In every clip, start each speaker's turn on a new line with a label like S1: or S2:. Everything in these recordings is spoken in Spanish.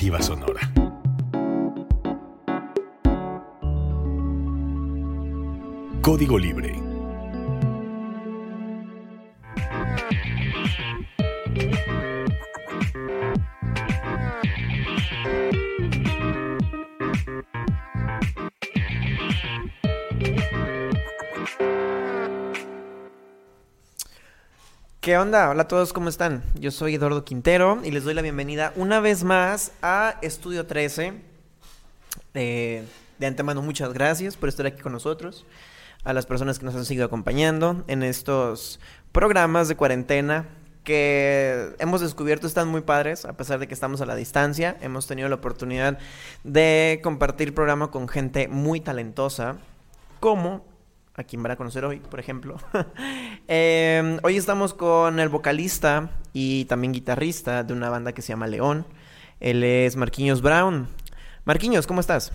S1: Alternativa Sonora. Código Libre
S2: ¿Qué onda? Hola a todos, ¿cómo están? Yo soy Eduardo Quintero y les doy la bienvenida una vez más a Estudio 13. Eh, de antemano, muchas gracias por estar aquí con nosotros. A las personas que nos han seguido acompañando en estos programas de cuarentena que hemos descubierto están muy padres, a pesar de que estamos a la distancia. Hemos tenido la oportunidad de compartir programa con gente muy talentosa, como a quien van a conocer hoy, por ejemplo. Em, hoy estamos con el vocalista y también guitarrista de una banda que se llama León. Él es Marquinhos Brown. Marquinhos, ¿cómo estás?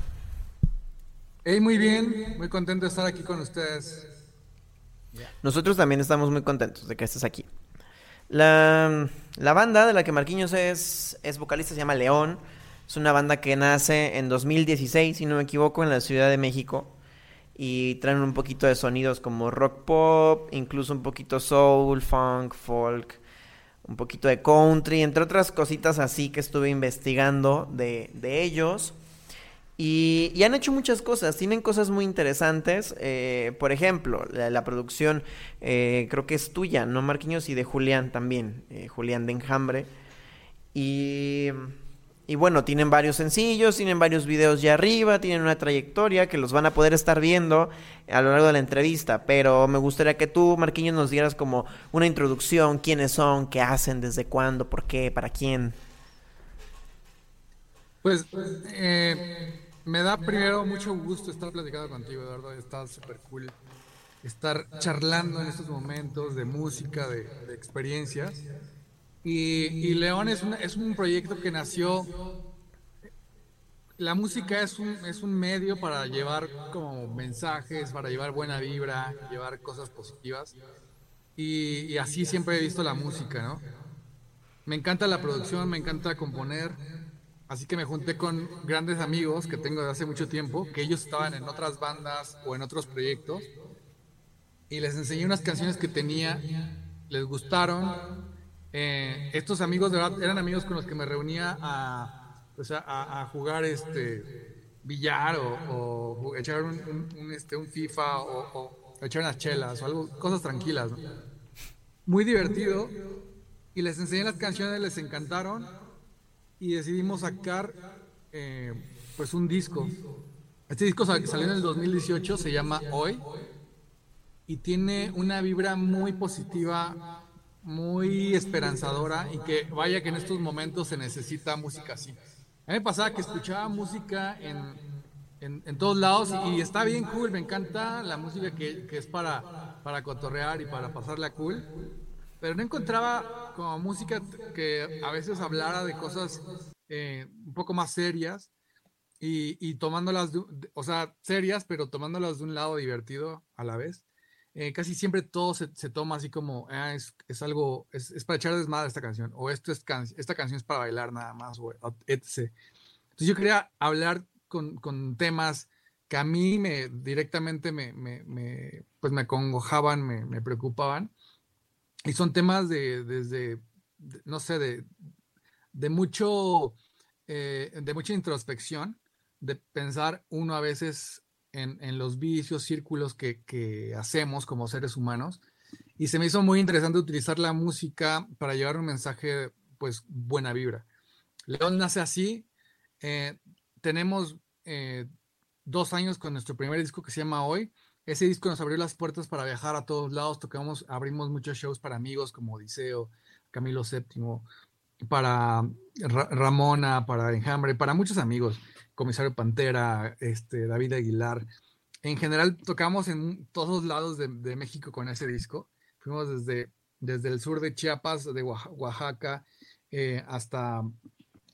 S3: Hey, muy bien, muy contento de estar aquí con ustedes.
S2: Nosotros también estamos muy contentos de que estés aquí. La, la banda de la que Marquinhos es, es vocalista se llama León. Es una banda que nace en 2016, si no me equivoco, en la Ciudad de México y traen un poquito de sonidos como rock pop, incluso un poquito soul, funk, folk, un poquito de country, entre otras cositas así que estuve investigando de, de ellos. Y, y, han hecho muchas cosas, tienen cosas muy interesantes. Eh, por ejemplo, la, producción eh, creo que es tuya, ¿no, Marquinhos? Y de Julián también, eh, Julián de Enjambre. Y y bueno, tienen varios sencillos, tienen varios videos ya arriba, tienen una trayectoria que los van a poder estar viendo a lo largo de la entrevista. Pero me gustaría que tú, Marquinhos, nos dieras como una introducción, quiénes son, qué hacen, desde cuándo, por qué, para quién.
S3: Pues eh, me da primero mucho gusto estar platicando contigo, Eduardo. Está súper cool estar charlando en estos momentos de música, de, de experiencias. Y, León es un, es un proyecto que nació la música es un, es un medio para llevar como mensajes, para llevar buena vibra, llevar cosas positivas. Y, así siempre he visto la música, ¿no? Me encanta la producción, me encanta componer. Así que me junté con grandes amigos que tengo de hace mucho tiempo, que ellos estaban en otras bandas o en otros proyectos. Y les enseñé unas canciones que tenía, les gustaron eh, estos amigos de verdad eran amigos con los que me reunía a, pues jugar este billar o, echar un, este, FIFA o, echar unas chelas o algo, cosas tranquilas. Muy divertido. Y les enseñé las canciones, les encantaron y decidimos sacar eh, pues un disco. Este disco salió en el 2018, se llama Hoy y tiene una vibra muy positiva muy esperanzadora y que vaya que en estos momentos se necesita música así. A mí me pasaba que escuchaba música en, en, todos lados y está bien cool, me encanta la música que, que, es para, para cotorrear y para pasarla cool, pero no encontraba como música que a veces hablara de cosas eh, un poco más serias y, y tomándolas, o sea, serias, pero tomándolas de un lado divertido a la vez. Eh, casi siempre todo se, toma así como, ah, es, es, algo, es, es, para echar desmadre esta canción, o esto es esta canción es para bailar nada más, o etc. Entonces yo quería hablar con, con temas que a mí me directamente me, me, me pues me congojaban, me, me, preocupaban, y son temas de, desde, no sé, de, de mucho, eh, de mucha introspección, de pensar uno a veces en, los vicios, círculos que, hacemos como seres humanos. Y se me hizo muy interesante utilizar la música para llevar un mensaje, pues, buena vibra. León nace así. Eh, tenemos eh, dos años con nuestro primer disco que se llama Hoy. Ese disco nos abrió las puertas para viajar a todos lados. Tocamos, abrimos muchos shows para amigos como Odiseo, Camilo VII, para Ramona, para Enjambre, para muchos amigos. Comisario Pantera, este, David Aguilar. En general tocamos en todos lados de, México con ese disco. Fuimos desde, desde el sur de Chiapas, de Oaxaca, eh, hasta,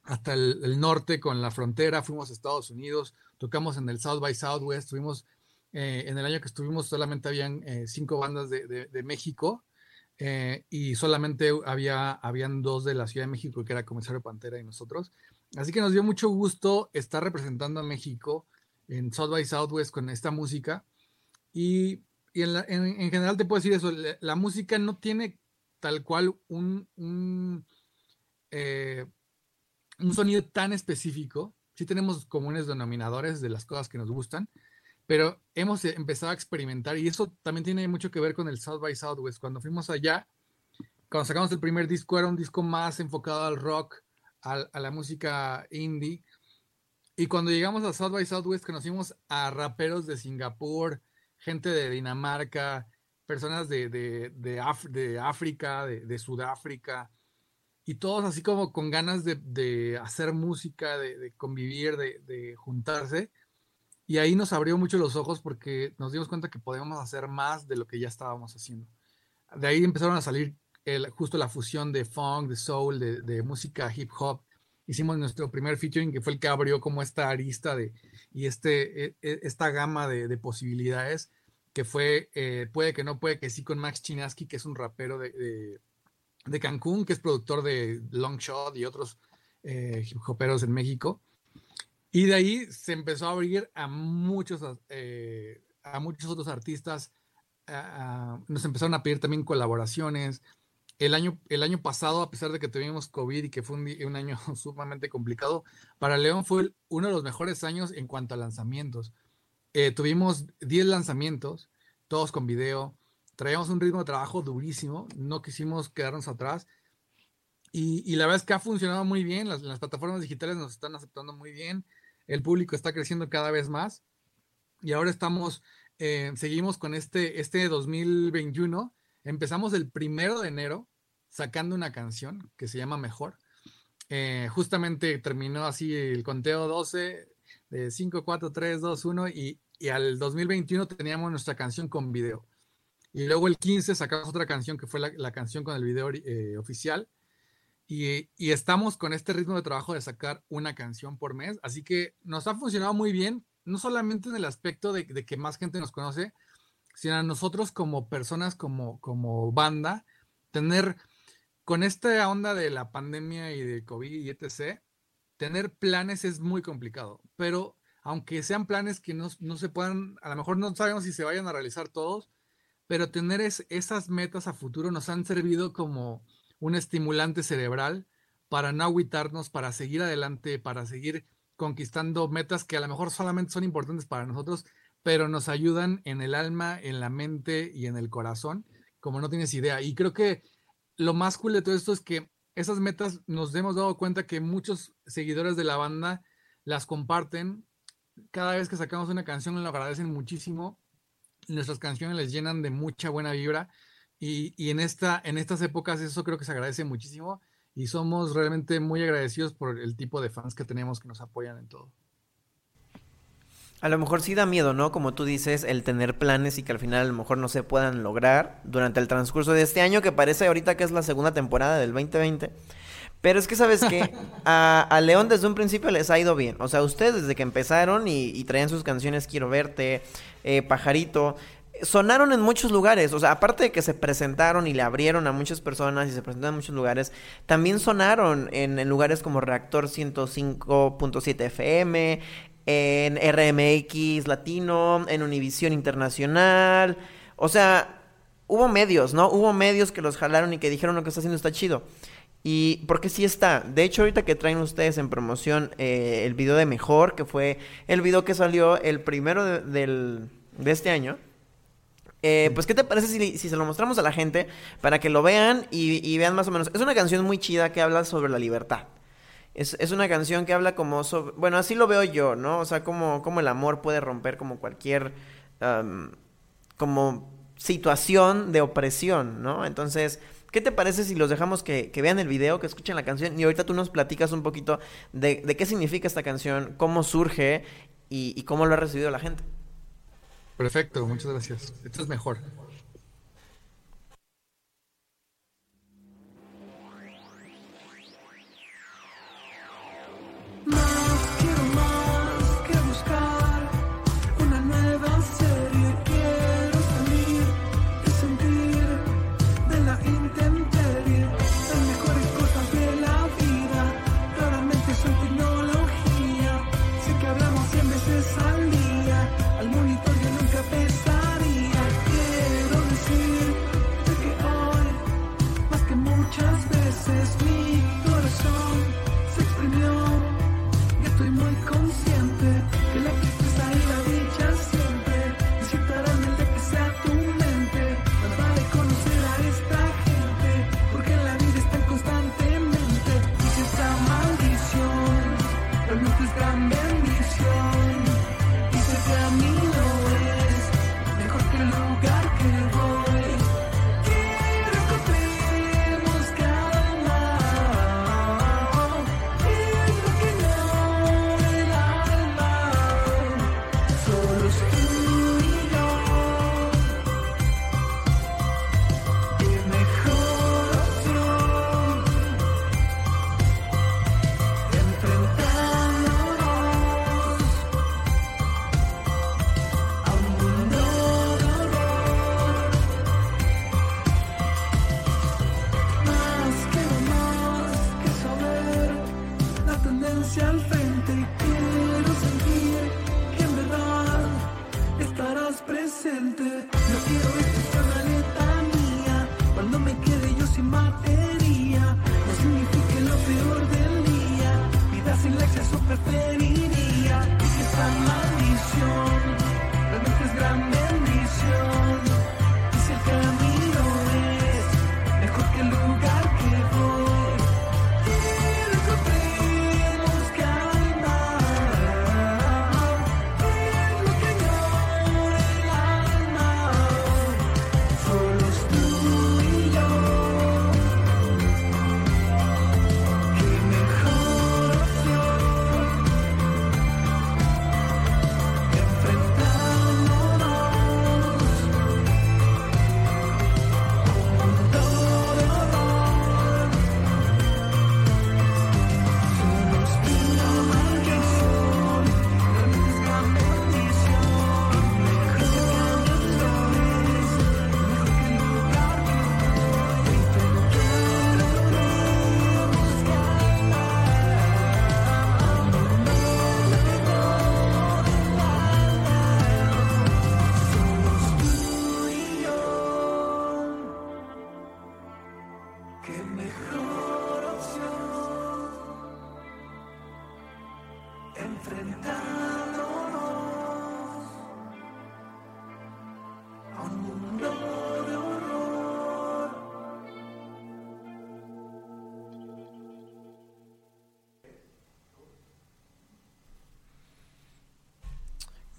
S3: hasta el, norte con la frontera. Fuimos a Estados Unidos, tocamos en el South by Southwest. Tuvimos, eh, en el año que estuvimos solamente habían eh, cinco bandas de, de, México. Y solamente había, habían dos de la Ciudad de México, que era Comisario Pantera y nosotros. Así que nos dio mucho gusto estar representando a México en South by Southwest con esta música. Y, en, general te puedo decir eso, la, música no tiene tal cual un, un, eh, un sonido tan específico. Sí tenemos comunes denominadores de las cosas que nos gustan, pero hemos empezado a experimentar y eso también tiene mucho que ver con el South by Southwest. Cuando fuimos allá, cuando sacamos el primer disco, era un disco más enfocado al rock, a la música indie. Y cuando llegamos a South by Southwest, conocimos a raperos de Singapur, gente de Dinamarca, personas de, de, de, África, de, Sudáfrica, y todos así como con ganas de, hacer música, de, convivir, de, juntarse. Y ahí nos abrió mucho los ojos porque nos dimos cuenta que podíamos hacer más de lo que ya estábamos haciendo. De ahí empezaron a salir justo la fusión de funk, de soul, de, música hip hop. Hicimos nuestro primer featuring que fue el que abrió como esta arista de, y este, e, e, esta gama de, posibilidades que fue, eh, puede que no, puede que sí, con Max Chinaski, que es un rapero de, de Cancún, que es productor de Longshot y otros eh, hip hoperos en México. Y de ahí se empezó a abrir a muchos, eh, a muchos otros artistas. nos empezaron a pedir también colaboraciones. El año, el año pasado, a pesar de que tuvimos COVID y que fue un, año sumamente complicado, para León fue uno de los mejores años en cuanto a lanzamientos. Eh, tuvimos 10 lanzamientos, todos con video. Traíamos un ritmo de trabajo durísimo, no quisimos quedarnos atrás. Y, la verdad es que ha funcionado muy bien, las, las, plataformas digitales nos están aceptando muy bien, el público está creciendo cada vez más. Y ahora estamos, eh, seguimos con este, este 2021 Empezamos el primero de enero sacando una canción que se llama Mejor. Eh, justamente terminó así el conteo 12 de 5, 4, 3, 2, 1 y, y al 2021 teníamos nuestra canción con video. Y luego el 15 sacamos otra canción que fue la, canción con el video eh, oficial. Y, y, estamos con este ritmo de trabajo de sacar una canción por mes. Así que nos ha funcionado muy bien, no solamente en el aspecto de, que más gente nos conoce, sino a nosotros como personas, como, como banda, tener con esta onda de la pandemia y de COVID y etc., tener planes es muy complicado, pero aunque sean planes que no, se puedan, a lo mejor no sabemos si se vayan a realizar todos, pero tener esas metas a futuro nos han servido como un estimulante cerebral para no agüitarnos, para seguir adelante, para seguir conquistando metas que a lo mejor solamente son importantes para nosotros, pero nos ayudan en el alma, en la mente y en el corazón, como no tienes idea. Y creo que lo más cool de todo esto es que esas metas nos hemos dado cuenta que muchos seguidores de la banda las comparten. Cada vez que sacamos una canción lo agradecen muchísimo. Nuestras canciones les llenan de mucha buena vibra. Y, y en, esta, en estas épocas eso creo que se agradece muchísimo. Y somos realmente muy agradecidos por el tipo de fans que tenemos que nos apoyan en todo.
S2: A lo mejor sí da miedo, ¿no? Como tú dices, el tener planes y que al final a lo mejor no se puedan lograr durante el transcurso de este año, que parece ahorita que es la segunda temporada del 2020. Pero es que, ¿sabes que A, León desde un principio les ha ido bien. O sea, ustedes desde que empezaron y, traían sus canciones Quiero Verte, eh, Pajarito, sonaron en muchos lugares. O sea, aparte de que se presentaron y le abrieron a muchas personas y se presentaron en muchos lugares, también sonaron en, en lugares como Reactor 105.7 FM, en RMX Latino, en Univisión Internacional. O sea, hubo medios, ¿no? Hubo medios que los jalaron y que dijeron lo que está haciendo está chido. Y porque sí está. De hecho, ahorita que traen ustedes en promoción eh, el video de Mejor, que fue el video que salió el primero de, del, de este año. Eh, pues, ¿qué te parece si, si, se lo mostramos a la gente para que lo vean y, y vean más o menos? Es una canción muy chida que habla sobre la libertad. Es, es, una canción que habla como sobre... Bueno, así lo veo yo, ¿no? O sea, como, como el amor puede romper como cualquier... como situación de opresión, ¿no? Entonces, ¿qué te parece si los dejamos que, que, vean el video, que escuchen la canción y ahorita tú nos platicas un poquito de, de qué significa esta canción, cómo surge y, y cómo lo ha recibido la gente?
S3: Perfecto, muchas gracias. Esto es mejor.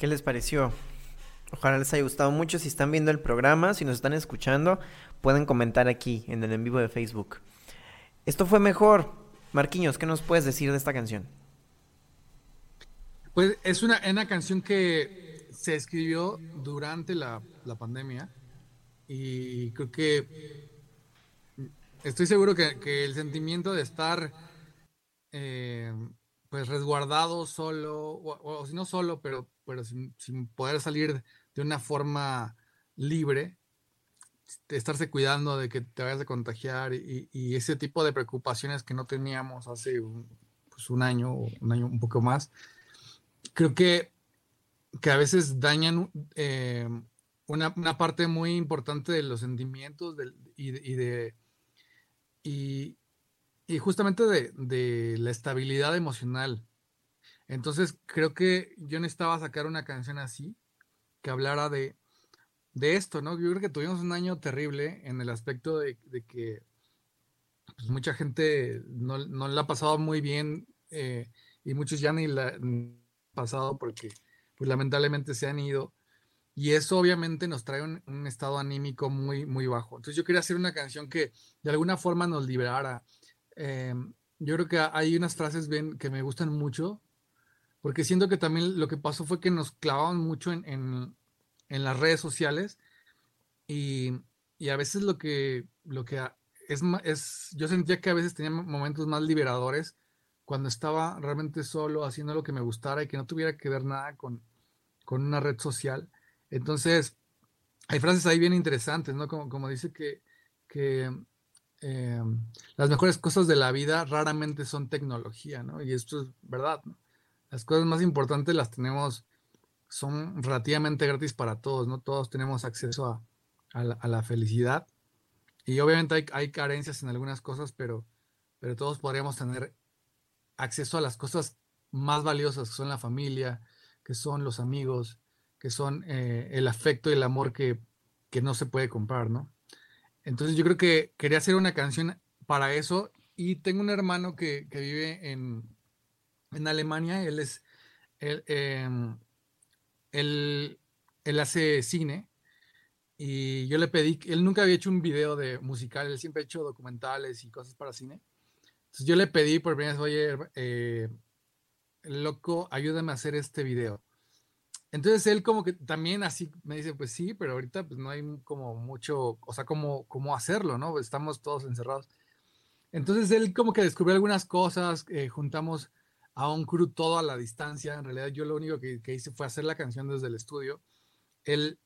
S4: ¿Qué
S2: les pareció? Ojalá les haya gustado mucho. Si están viendo el programa, si nos están escuchando, pueden comentar aquí en el en vivo de Facebook. Esto fue mejor. Marquiños, ¿qué nos puedes decir de esta canción?
S3: Pues es una, una canción que se escribió durante la, la pandemia y creo que estoy seguro que, que el sentimiento de estar eh, pues resguardado solo, o, si no solo, pero, pero sin, poder salir de una forma libre, estarse cuidando de que te vayas a contagiar y, y ese tipo de preocupaciones que no teníamos hace un, pues un año un año un poco más, creo que, que a veces dañan eh, una, una, parte muy importante de los sentimientos del, y, de, y justamente de, de, la estabilidad emocional. Entonces creo que yo necesitaba sacar una canción así, que hablara de, de esto, ¿no? Yo creo que tuvimos un año terrible en el aspecto de, de que pues, mucha gente no, no la ha pasado muy bien eh, y muchos ya ni la han pasado porque pues lamentablemente se han ido y eso obviamente nos trae un, un, estado anímico muy, muy bajo. Entonces yo quería hacer una canción que de alguna forma nos liberara. Eh, yo creo que hay unas frases bien, que me gustan mucho, porque siento que también lo que pasó fue que nos clavaban mucho en, en, en las redes sociales y, y, a veces lo que, lo que es, es, yo sentía que a veces tenía momentos más liberadores cuando estaba realmente solo haciendo lo que me gustara y que no tuviera que ver nada con, con una red social. Entonces, hay frases ahí bien interesantes, ¿no? Como, como dice que, que eh, las mejores cosas de la vida raramente son tecnología, ¿no? Y esto es verdad, ¿no? Las cosas más importantes las tenemos, son relativamente gratis para todos, ¿no? Todos tenemos acceso a, a la, felicidad. Y obviamente hay, hay, carencias en algunas cosas, pero, pero todos podríamos tener acceso a las cosas más valiosas, que son la familia, que son los amigos, que son eh, el afecto y el amor que, que no se puede comprar, ¿no? Entonces yo creo que quería hacer una canción para eso y tengo un hermano que, que vive en, en, Alemania, él es, él, él, él, hace cine y yo le pedí, él nunca había hecho un video de musical, él siempre ha hecho documentales y cosas para cine. Entonces yo le pedí por primera vez, oye, eh, loco, ayúdame a hacer este video. Entonces él como que también así me dice, pues sí, pero ahorita pues no hay como mucho, o sea, como cómo hacerlo, ¿no? Estamos todos encerrados. Entonces él como que descubrió algunas cosas, eh, juntamos a un crew todo a la distancia. En realidad yo lo único que, que hice fue hacer la canción desde el estudio. Él,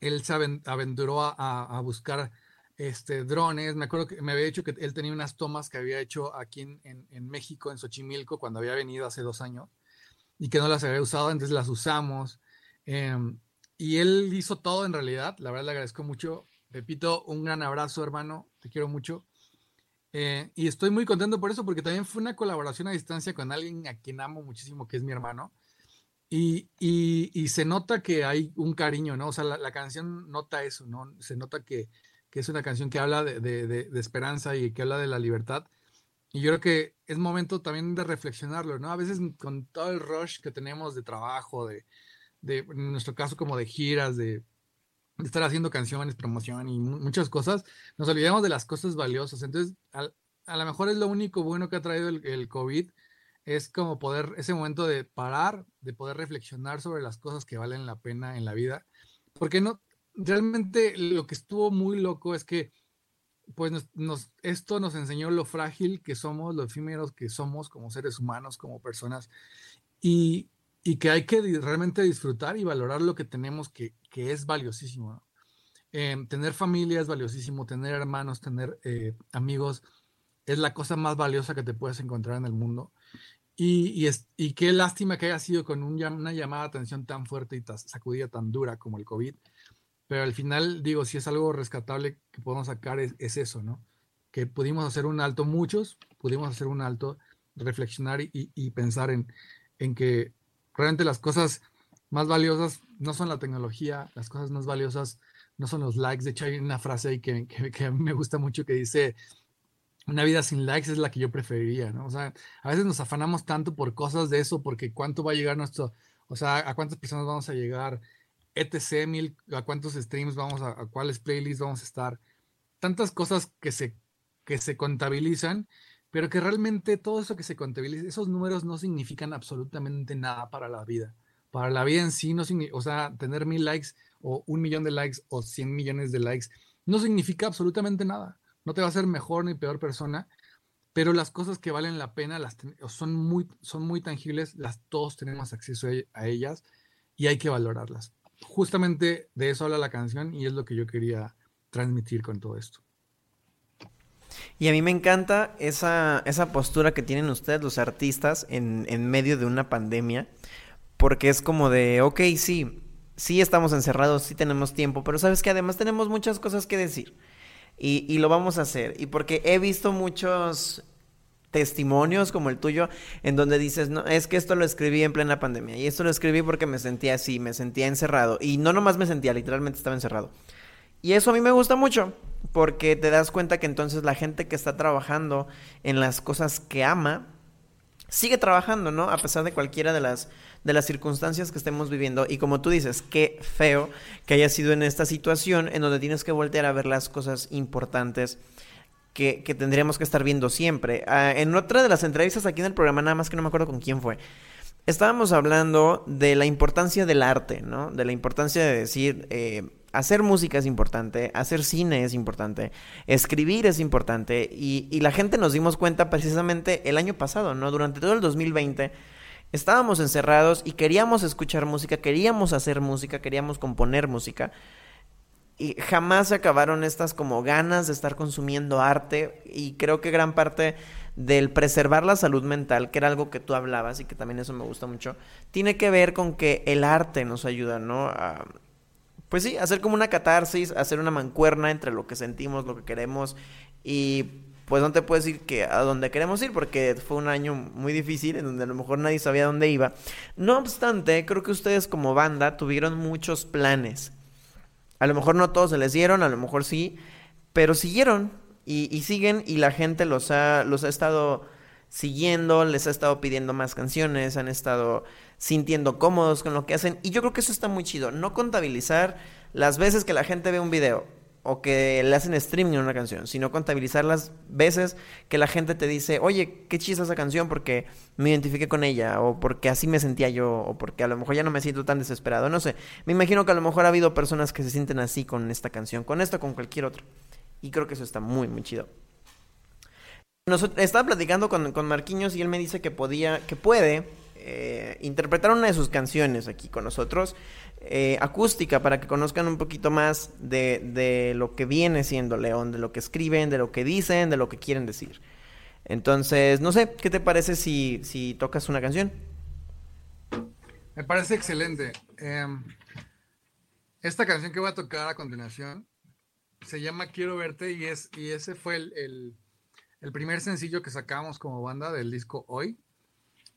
S3: él se aventuró a, buscar este, drones. Me acuerdo que me había dicho que él tenía unas tomas que había hecho aquí en, en, en México, en Xochimilco, cuando había venido hace dos años y que no las había usado, entonces las usamos. Eh, y él hizo todo en realidad, la verdad le agradezco mucho. Pepito, un gran abrazo, hermano. Te quiero mucho. Eh, y estoy muy contento por eso, porque también fue una colaboración a distancia con alguien a quien amo muchísimo, que es mi hermano. Y, y, se nota que hay un cariño, ¿no? O sea, la, canción nota eso, ¿no? Se nota que, que es una canción que habla de, de, de, esperanza y que habla de la libertad. Y yo creo que es momento también de reflexionarlo, ¿no? A veces con todo el rush que tenemos de trabajo, de, de en nuestro caso como de giras, de, estar haciendo canciones, promoción y muchas cosas, nos olvidamos de las cosas valiosas. Entonces, a lo mejor es lo único bueno que ha traído el, el, COVID, es como poder, ese momento de parar, de poder reflexionar sobre las cosas que valen la pena en la vida. Porque no, realmente lo que estuvo muy loco es que, pues nos, esto nos enseñó lo frágil que somos, lo efímeros que somos como seres humanos, como personas. Y, y que hay que realmente disfrutar y valorar lo que tenemos que, que es valiosísimo. Em, tener familia es valiosísimo, tener hermanos, tener eh, amigos es la cosa más valiosa que te puedes encontrar en el mundo. Y, es, y qué lástima que haya sido con un, una llamada de atención tan fuerte y sacudida tan dura como el COVID. Pero al final, digo, si es algo rescatable que podemos sacar es, es eso, ¿no? Que pudimos hacer un alto, muchos pudimos hacer un alto, reflexionar y, y pensar en, en que Realmente las cosas más valiosas no son la tecnología, las cosas más valiosas no son los likes. De hecho, hay una frase ahí que, que, me gusta mucho que dice, una vida sin likes es la que yo preferiría, ¿no? O sea, a veces nos afanamos tanto por cosas de eso, porque cuánto va a llegar nuestro, o sea, a cuántas personas vamos a llegar, etc, mil, a cuántos streams vamos a, a cuáles playlists vamos a estar, tantas cosas que se, que se contabilizan pero que realmente todo eso que se contabiliza, esos números no significan absolutamente nada para la vida. Para la vida en sí, no o sea, tener mil likes o un millón de likes o cien millones de likes no significa absolutamente nada. No te va a hacer mejor ni peor persona, pero las cosas que valen la pena las son, muy, son muy tangibles, las, todos tenemos acceso a ellas y hay que valorarlas. Justamente de eso habla la canción y es lo que yo quería transmitir con todo esto.
S2: Y a mí me encanta esa, esa postura que tienen ustedes, los artistas, en, en medio de una pandemia. Porque es como de, ok, sí, sí estamos encerrados, sí tenemos tiempo, pero sabes que además tenemos muchas cosas que decir. Y, y, lo vamos a hacer. Y porque he visto muchos testimonios como el tuyo en donde dices, no, es que esto lo escribí en plena pandemia y esto lo escribí porque me sentía así, me sentía encerrado. Y no nomás me sentía, literalmente estaba encerrado. Y eso a mí me gusta mucho, porque te das cuenta que entonces la gente que está trabajando en las cosas que ama, sigue trabajando, ¿no? A pesar de cualquiera de las, de las circunstancias que estemos viviendo. Y como tú dices, qué feo que haya sido en esta situación en donde tienes que voltear a ver las cosas importantes. Que, tendríamos que estar viendo siempre. Ah, en otra de las entrevistas aquí en el programa, nada más que no me acuerdo con quién fue, estábamos hablando de la importancia del arte, ¿no? De la importancia de decir, eh, hacer música es importante, hacer cine es importante, escribir es importante y, la gente nos dimos cuenta precisamente el año pasado, ¿no? Durante todo el 2020 estábamos encerrados y queríamos escuchar música, queríamos hacer música, queríamos componer música y jamás se acabaron estas como ganas de estar consumiendo arte y creo que gran parte del preservar la salud mental, que era algo que tú hablabas y que también eso me gusta mucho, tiene que ver con que el arte nos ayuda, ¿no? A, pues sí, hacer como una catarsis, hacer una mancuerna entre lo que sentimos, lo que queremos y pues no te puedes ir que a donde queremos ir porque fue un año muy difícil en donde a lo mejor nadie sabía dónde iba. No obstante, creo que ustedes como banda tuvieron muchos planes. A lo mejor no todos se les dieron, a lo mejor sí, pero siguieron y, y siguen y la gente los ha, los ha estado siguiendo, les ha estado pidiendo más canciones, han estado sintiendo cómodos con lo que hacen. Y yo creo que eso está muy chido. No contabilizar las veces que la gente ve un video o que le hacen streaming a una canción, sino contabilizar las veces que la gente te dice, oye, qué chisa esa canción porque me identifiqué con ella, o porque así me sentía yo, o porque a lo mejor ya no me siento tan desesperado, no sé. Me imagino que a lo mejor ha habido personas que se sienten así con esta canción, con esta, con cualquier otra. Y creo que eso está muy, muy chido. estaba platicando con, con Marquinhos y él me dice que podía, que puede eh, interpretar una de sus canciones aquí con nosotros, eh, acústica, para que conozcan un poquito más de, de, lo que viene siendo León, de lo que escriben, de lo que dicen, de lo que quieren decir. Entonces, no sé, ¿qué te parece si, si tocas una canción?
S3: Me parece excelente. Em, esta canción que voy a tocar a continuación se llama Quiero verte y es y ese fue el, el, el primer sencillo que sacamos como banda del disco Hoy.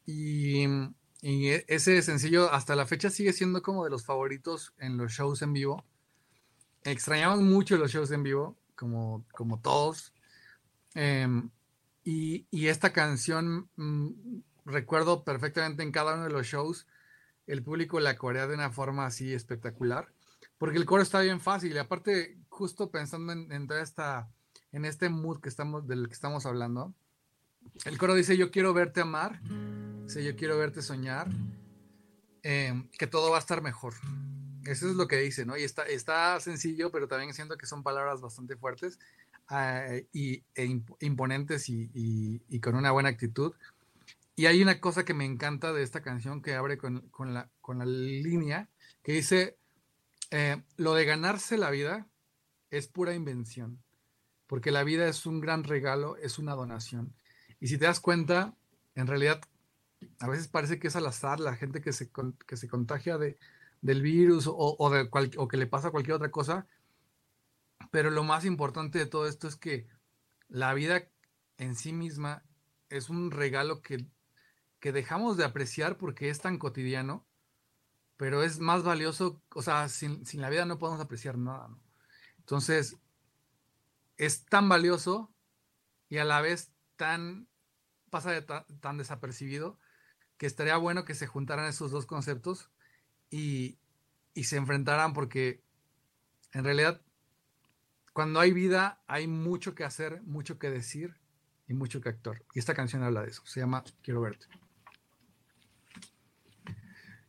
S3: Y, y e- ese sencillo hasta la fecha sigue siendo como de los favoritos en los shows en vivo. Extrañamos mucho los shows en vivo, como, como todos. Em, y, y esta canción, mm, recuerdo perfectamente en cada uno de los shows, el público la corea de una forma así espectacular, porque el coro está bien fácil y aparte, justo pensando en, en esta, en este mood que estamos, del que estamos hablando, el coro dice, yo quiero verte amar, dice, yo quiero verte soñar, em, que todo va a estar mejor. Eso es lo que dice, ¿no? Y está, sencillo, pero también siento que son palabras bastante fuertes ah, y, e imp- imponentes y, con una buena actitud. Y hay una cosa que me encanta de esta canción que abre con, con la, con la línea que dice, eh, lo de ganarse la vida es pura invención, porque la vida es un gran regalo, es una donación. Y si te das cuenta, en realidad, a veces parece que es al azar la gente que se, que se contagia de, del virus o, o que le pasa cualquier otra cosa, pero lo más importante de todo esto es que la vida en sí misma es un regalo que, que dejamos de apreciar porque es tan cotidiano, pero es más valioso, o sea, sin, sin la vida no podemos apreciar nada. Entonces, es tan valioso y a la vez tan pasa de ta- tan desapercibido que estaría bueno que se juntaran esos dos conceptos y, y se enfrentaran porque en realidad cuando hay vida hay mucho que hacer, mucho que decir y mucho que actuar. Y esta canción habla de eso, se llama Quiero verte.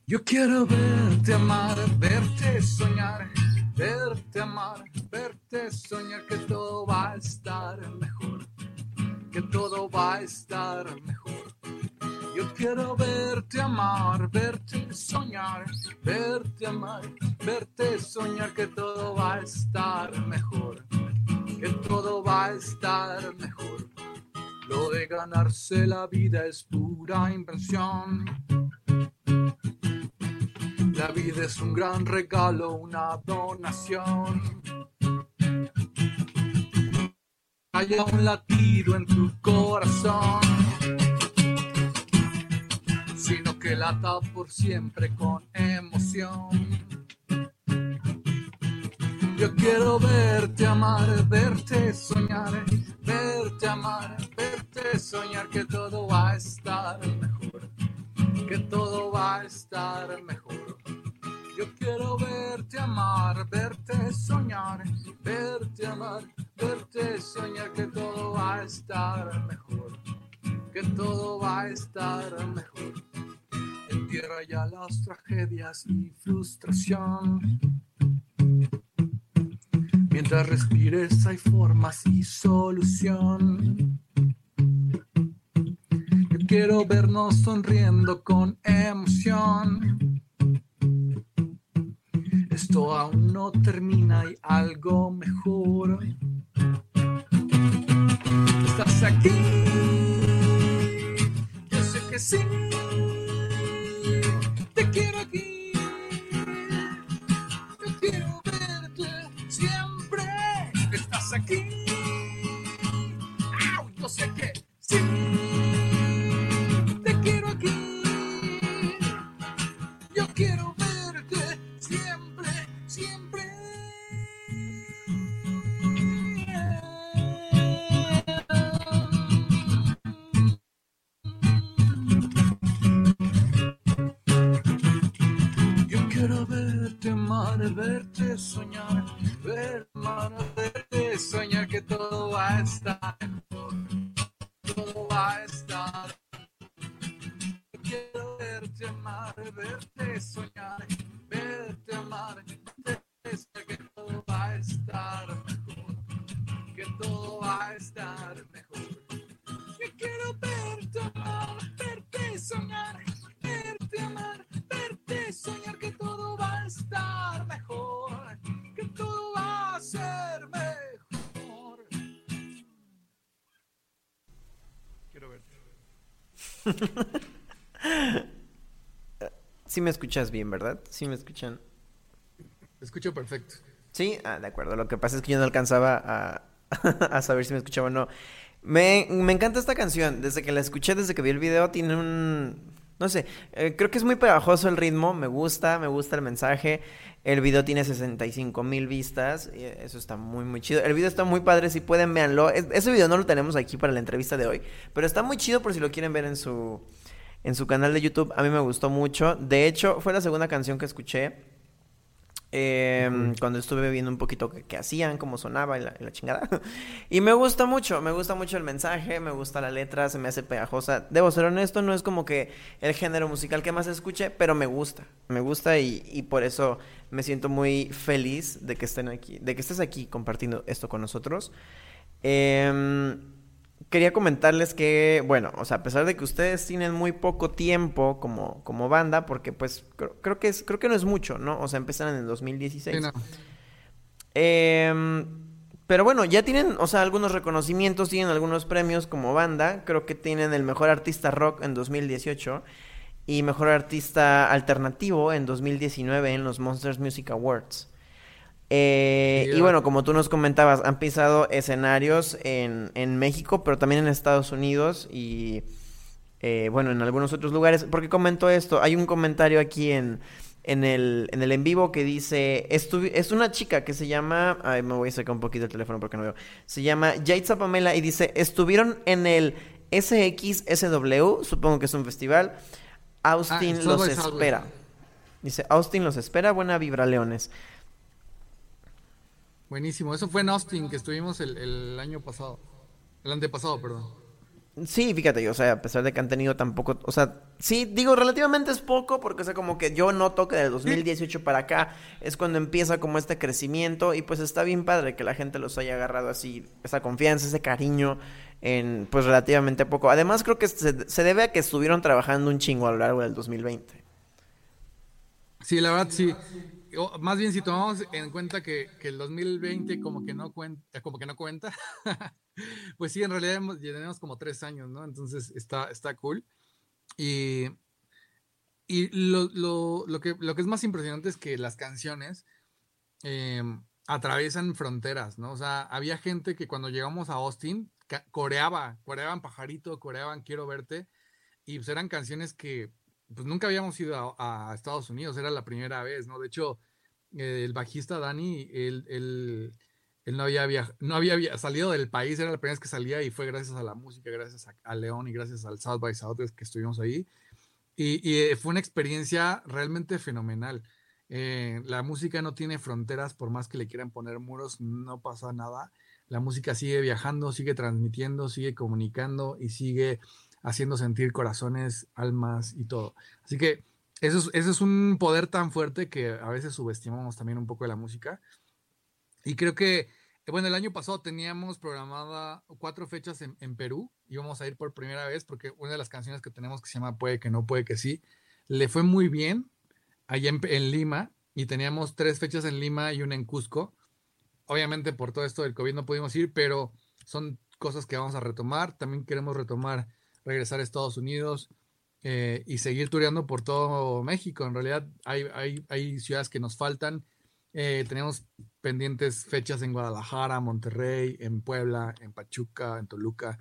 S3: Yo quiero verte amar, verte soñar, verte amar, verte soñar que todo va a estar mejor, que todo va a estar mejor. Yo quiero verte amar, verte soñar, verte amar, verte soñar que todo va a estar mejor, que todo va a estar mejor. Lo de ganarse la vida es pura invención. La vida es un gran regalo, una donación. Hay un latido en tu corazón, sino que lata por siempre con emoción. Yo quiero verte amar, verte soñar, verte amar, verte soñar que todo va a estar mejor, que todo va a estar mejor. Yo quiero verte amar, verte soñar, verte amar, verte soñar que todo va a estar mejor, que todo va a estar mejor. Entierra ya las tragedias y frustración. Mientras respires hay formas y solución. Yo quiero vernos sonriendo con emoción. Esto aún no termina, hay algo mejor. Estás aquí, yo sé que sí. Sí
S2: me escuchas bien, ¿verdad? Sí me escuchan.
S3: Escucho perfecto.
S2: Sí, ah, de acuerdo. Lo que pasa es que yo no alcanzaba a, a saber si me escuchaba o no. Me, me encanta esta canción. Desde que la escuché, desde que vi el video, tiene un... No sé, eh, creo que es muy pegajoso el ritmo. Me gusta, me gusta el mensaje. El video tiene 65 mil vistas. y eso está muy, muy chido. El video está muy padre. Si pueden, véanlo. Es- ese video no lo tenemos aquí para la entrevista de hoy. Pero está muy chido por si lo quieren ver en su, en su canal de YouTube. A mí me gustó mucho. De hecho, fue la segunda canción que escuché. eh, Cuando estuve viendo un poquito qué, hacían, cómo sonaba y la, y la chingada. y me gusta mucho, me gusta mucho el mensaje, me gusta la letra, se me hace pegajosa. Debo ser honesto, no es como que el género musical que más escuche, pero me gusta. Me gusta y, y por eso me siento muy feliz de que estén aquí, de que estés aquí compartiendo esto con nosotros. Em, quería comentarles que, bueno, o sea, a pesar de que ustedes tienen muy poco tiempo como, como banda, porque pues creo, creo que es, creo que no es mucho, ¿no? O sea, empezaron en el 2016.
S3: Sí, no.
S2: Em, pero bueno, ya tienen, o sea, algunos reconocimientos, tienen algunos premios como banda. Creo que tienen el mejor artista rock en 2018 y mejor artista alternativo en 2019 en los Monsters Music Awards. Eh, y bueno, como tú nos comentabas, han pisado escenarios en, en México, pero también en Estados Unidos y eh, bueno, en algunos otros lugares. ¿Por qué comento esto? Hay un comentario aquí en, en el, en el en vivo que dice, "Estuvi- es una chica que se llama, ay, me voy a sacar un poquito el teléfono porque no veo, se llama Yaitza Pamela y dice, estuvieron en el SXSW, supongo que es un festival, Austin
S3: Ah, South
S2: los espera. Dice, Austin los espera, buena vibra, leones.
S3: Buenísimo. Eso fue en Austin que estuvimos el, el año pasado. El antepasado, perdón.
S2: Sí, fíjate, o sea, a pesar de que han tenido tampoco, o sea, sí, digo, relativamente es poco, porque, o sea, como que yo noto que del 2018 para acá es cuando empieza como este crecimiento y pues está bien padre que la gente los haya agarrado así, esa confianza, ese cariño en pues relativamente poco. Además creo que se, se debe a que estuvieron trabajando un chingo a lo largo del 2020.
S3: Sí, la verdad sí. Más bien si tomamos en cuenta que, el 2020 como que no cuenta, como que no cuenta, pues sí, en realidad hemos- tenemos como tres años, ¿no? Entonces está, está cool. Y, y lo, lo- lo que, lo que es más impresionante es que las canciones em, atraviesan fronteras, ¿no? O sea, había gente que cuando llegamos a Austin coreaba, coreaban Pajarito, coreaban Quiero Verte, y pues eran canciones que pues nunca habíamos ido a, Estados Unidos, era la primera vez, ¿no? De hecho, el bajista Dani, él, él- él no había, viaj- no había salido del país, era la primera vez que salía y fue gracias a la música, gracias a, León y gracias al South by Southwest que estuvimos ahí. Y, y, eh, fue una experiencia realmente fenomenal. Eh, la música no tiene fronteras, por más que le quieran poner muros, no pasa nada. La música sigue viajando, sigue transmitiendo, sigue comunicando y sigue haciendo sentir corazones, almas y todo. Así que eso es, un poder tan fuerte que a veces subestimamos también un poco de la música. Y creo que, bueno, el año pasado teníamos programada cuatro fechas en, en Perú. Íbamos a ir por primera vez porque una de las canciones que tenemos que se llama Puede que no, puede que sí, le fue muy bien allá en, en Lima y teníamos tres fechas en Lima y una en Cusco. Obviamente por todo esto del COVID no pudimos ir, pero son cosas que vamos a retomar. También queremos retomar, regresar a Estados Unidos eh, y seguir tureando por todo México. En realidad hay, hay, hay ciudades que nos faltan. Eh, tenemos pendientes fechas en Guadalajara, Monterrey, en Puebla, en Pachuca, en Toluca.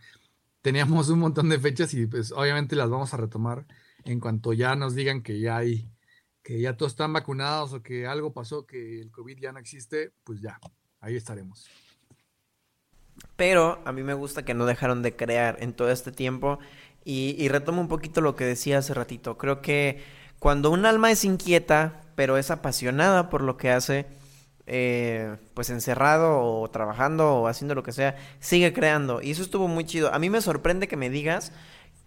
S3: Teníamos un montón de fechas y pues obviamente las vamos a retomar en cuanto ya nos digan que ya hay, que ya todos están vacunados o que algo pasó, que el COVID ya no existe, pues ya, ahí estaremos.
S2: Pero a mí me gusta que no dejaron de crear en todo este tiempo. Y, y retomo un poquito lo que decía hace ratito. Creo que cuando un alma es inquieta, pero es apasionada por lo que hace, eh, pues encerrado o trabajando o haciendo lo que sea, sigue creando. Y eso estuvo muy chido. A mí me sorprende que me digas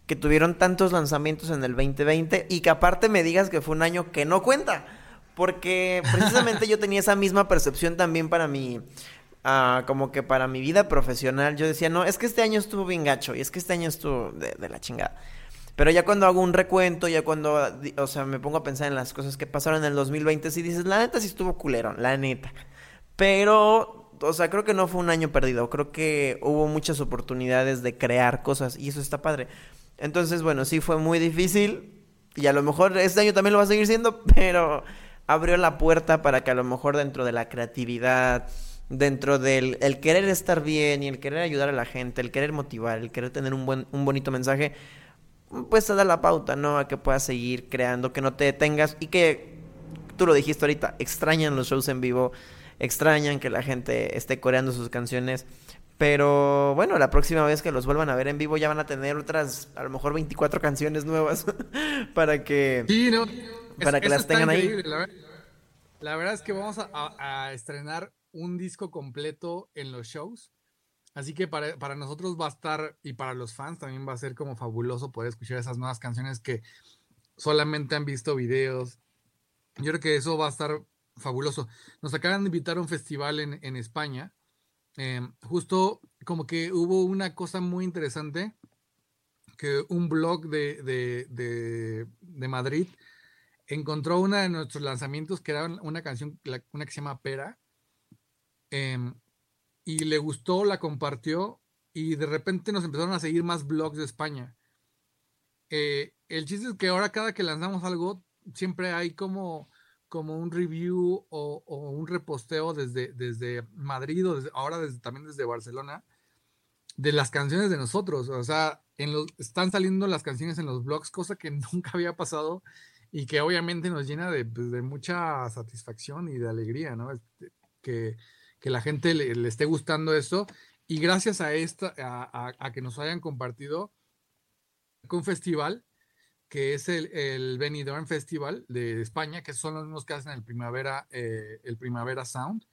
S2: que tuvieron tantos lanzamientos en el 2020 y que aparte me digas que fue un año que no cuenta. Porque precisamente yo tenía esa misma percepción también para mi, ah, como que para mi vida profesional. Yo decía, no, es que este año estuvo bien gacho y es que este año estuvo de, la chingada. Pero ya cuando hago un recuento, ya cuando, o sea, me pongo a pensar en las cosas que pasaron en el 2020, sí dices, la neta sí estuvo culero, la neta. Pero, o sea, creo que no fue un año perdido, creo que hubo muchas oportunidades de crear cosas y eso está padre. Entonces, bueno, sí fue muy difícil y a lo mejor este año también lo va a seguir siendo, pero, abrió la puerta para que a lo mejor dentro de la creatividad, dentro del el querer estar bien y el querer ayudar a la gente, el querer motivar, el querer tener un buen un bonito mensaje, pues te da la pauta, ¿no? A que puedas seguir creando, que no te detengas y que tú lo dijiste ahorita, extrañan los shows en vivo, extrañan que la gente esté coreando sus canciones. Pero bueno, la próxima vez que los vuelvan a ver en vivo ya van a tener otras, a lo mejor 24 canciones nuevas para que,
S3: Sí, no.
S2: para
S3: es-
S2: que las tengan ahí.
S3: La, ver- la verdad es que vamos a, a- a estrenar un disco completo en los shows. Así que para, para nosotros va a estar, y para los fans también va a ser como fabuloso poder escuchar esas nuevas canciones que solamente han visto videos. Yo creo que eso va a estar fabuloso. Nos acaban de invitar a un festival en, en España. em, justo como que hubo una cosa muy interesante, que un blog de, de, de, de Madrid encontró uno de nuestros lanzamientos que era una canción, una que se llama Pera, em, y le gustó, la compartió y de repente nos empezaron a seguir más blogs de España. Eh, el chiste es que ahora cada que lanzamos algo, siempre hay como, como un review o, o un reposteo desde, desde Madrid o desde- ahora desde, también desde Barcelona de las canciones de nosotros. O sea, están saliendo las canciones en los blogs, cosa que nunca había pasado y que obviamente nos llena de, pues, mucha satisfacción y de alegría, ¿no? Este, Que, que la gente le, le esté gustando eso. Y gracias a esta, a, a- a que nos hayan compartido un festival que es el, el Benidorm Festival de España, que son los mismos que hacen el Primavera, eh, el Primavera Sound,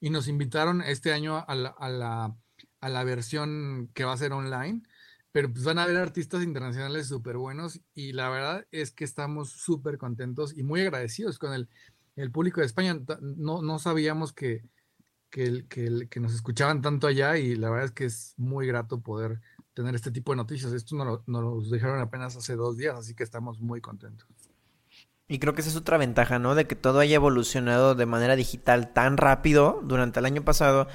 S3: y nos invitaron este año a la, a la, a la versión que va a ser online, pero pues van a haber artistas internacionales súper buenos y la verdad es que estamos súper contentos y muy agradecidos con el, el público de España. No, no sabíamos que, que, que, que nos escuchaban tanto allá y la verdad es que es muy grato poder tener este tipo de noticias. Esto nos lo, nos los dijeron apenas hace dos días, así que estamos muy contentos.
S2: Y creo que esa es otra ventaja, ¿no? De que todo haya evolucionado de manera digital tan rápido durante el año pasado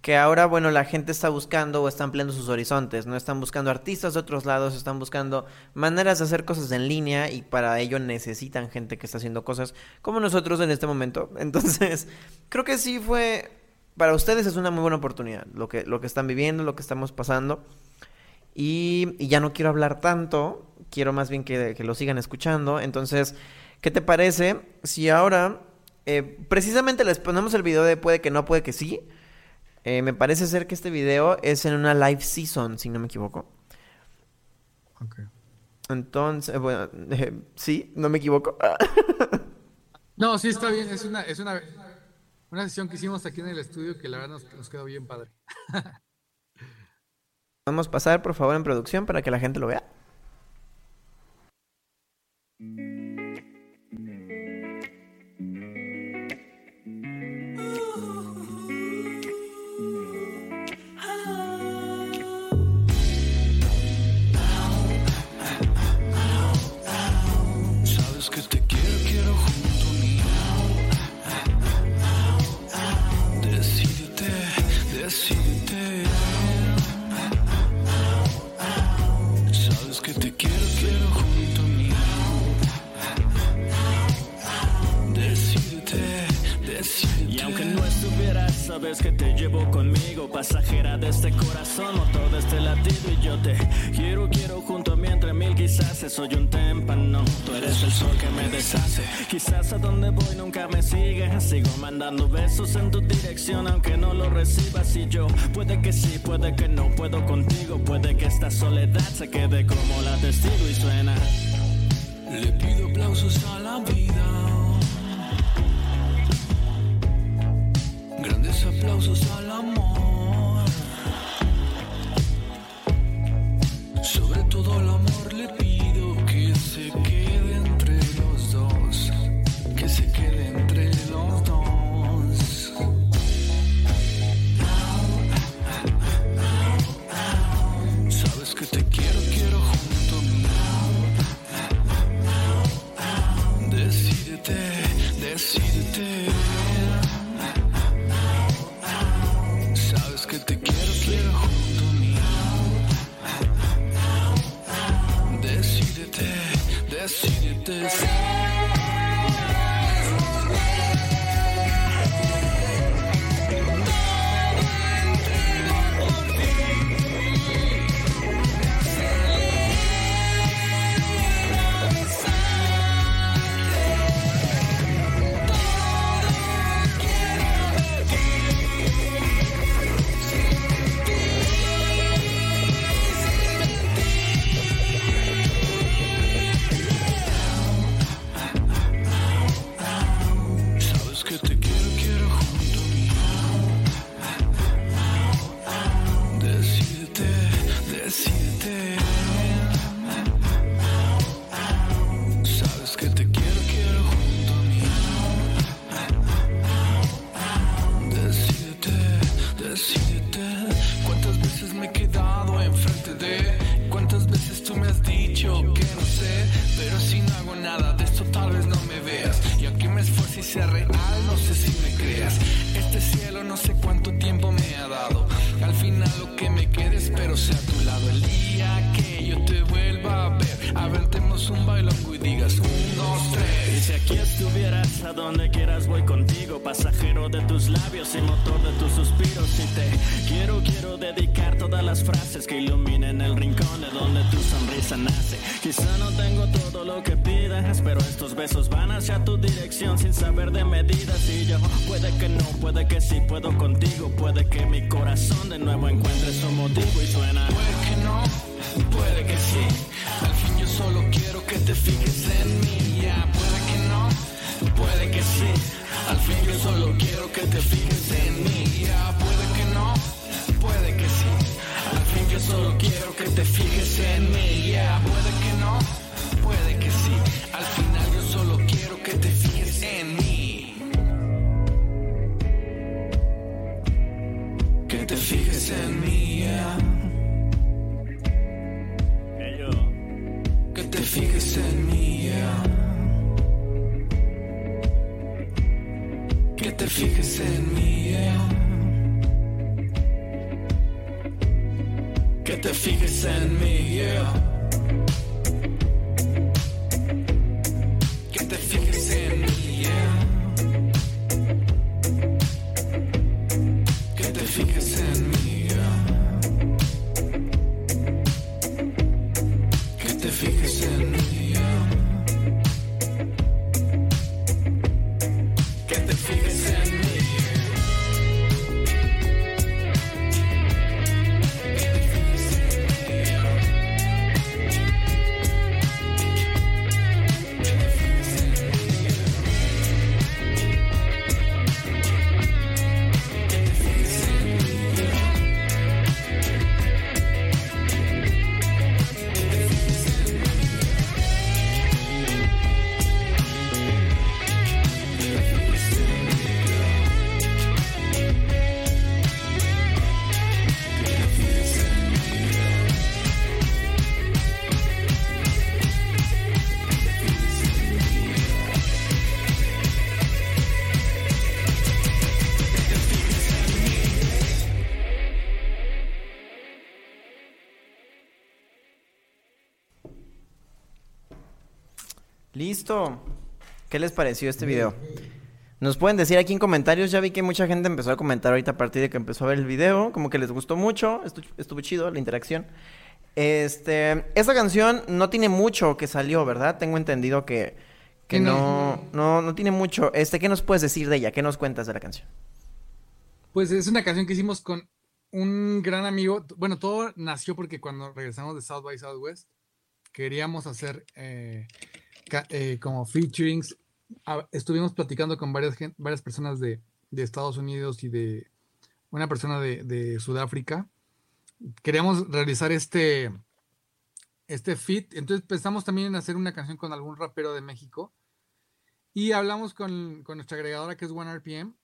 S2: que ahora, bueno, la gente está buscando o está ampliando sus horizontes, ¿no? Están buscando artistas de otros lados, están buscando maneras de hacer cosas en línea y para ello necesitan gente que está haciendo cosas como nosotros en este momento. Entonces, creo que sí fue, para ustedes es una muy buena oportunidad lo que, lo que están viviendo, lo que estamos pasando. Y, y ya no quiero hablar tanto, quiero más bien que, que lo sigan escuchando. Entonces, ¿qué te parece si ahora eh, precisamente les ponemos el video de puede que no, puede que sí? Eh, me parece ser que este video es en una live season, si no me equivoco. Entonces, bueno, eh, sí, no me equivoco.
S3: No, sí está bien, es una, es una, una sesión que hicimos aquí en el estudio que la verdad nos, quedó bien padre.
S2: A pasar, por favor, en producción para que la gente lo vea.
S4: Sabes que te
S5: llevo conmigo, pasajera de este corazón, motor de este latido. Y yo te quiero, quiero junto a mí entre mil quizás. Soy un témpano, tú eres el sol que me deshace. Quizás a donde voy nunca me sigues. Sigo mandando besos en tu dirección, aunque no lo recibas. Y yo, puede que sí, puede que no puedo contigo. Puede que esta soledad se quede como la testigo y suena.
S4: Le pido aplausos a la vida. Aplausos al amor. Sobre todo al amor she did this. Te
S6: fijes en mí, yeah. Que te fijes en mí, yeah. Que te fijes
S2: ¿Qué les pareció este video? Nos pueden decir aquí en comentarios. Ya vi que mucha gente empezó a comentar ahorita a partir de que empezó a ver el video. Como que les gustó mucho. Estu- estuvo chido la interacción. Este, esta canción no tiene mucho que salió, ¿verdad? Tengo entendido que, no,
S3: no.
S2: no, tiene mucho. Este, ¿qué nos puedes decir de ella? ¿Qué nos cuentas de la canción?
S3: Pues es una canción que hicimos con un gran amigo. Bueno, todo nació porque cuando regresamos de South by Southwest queríamos hacer eh, eh, como featurings. Estuvimos platicando con varias, personas de, Estados Unidos y de una persona de, Sudáfrica. Queríamos realizar este, este fit. Entonces pensamos también en hacer una canción con algún rapero de México. Y hablamos con, nuestra agregadora que es OneRPM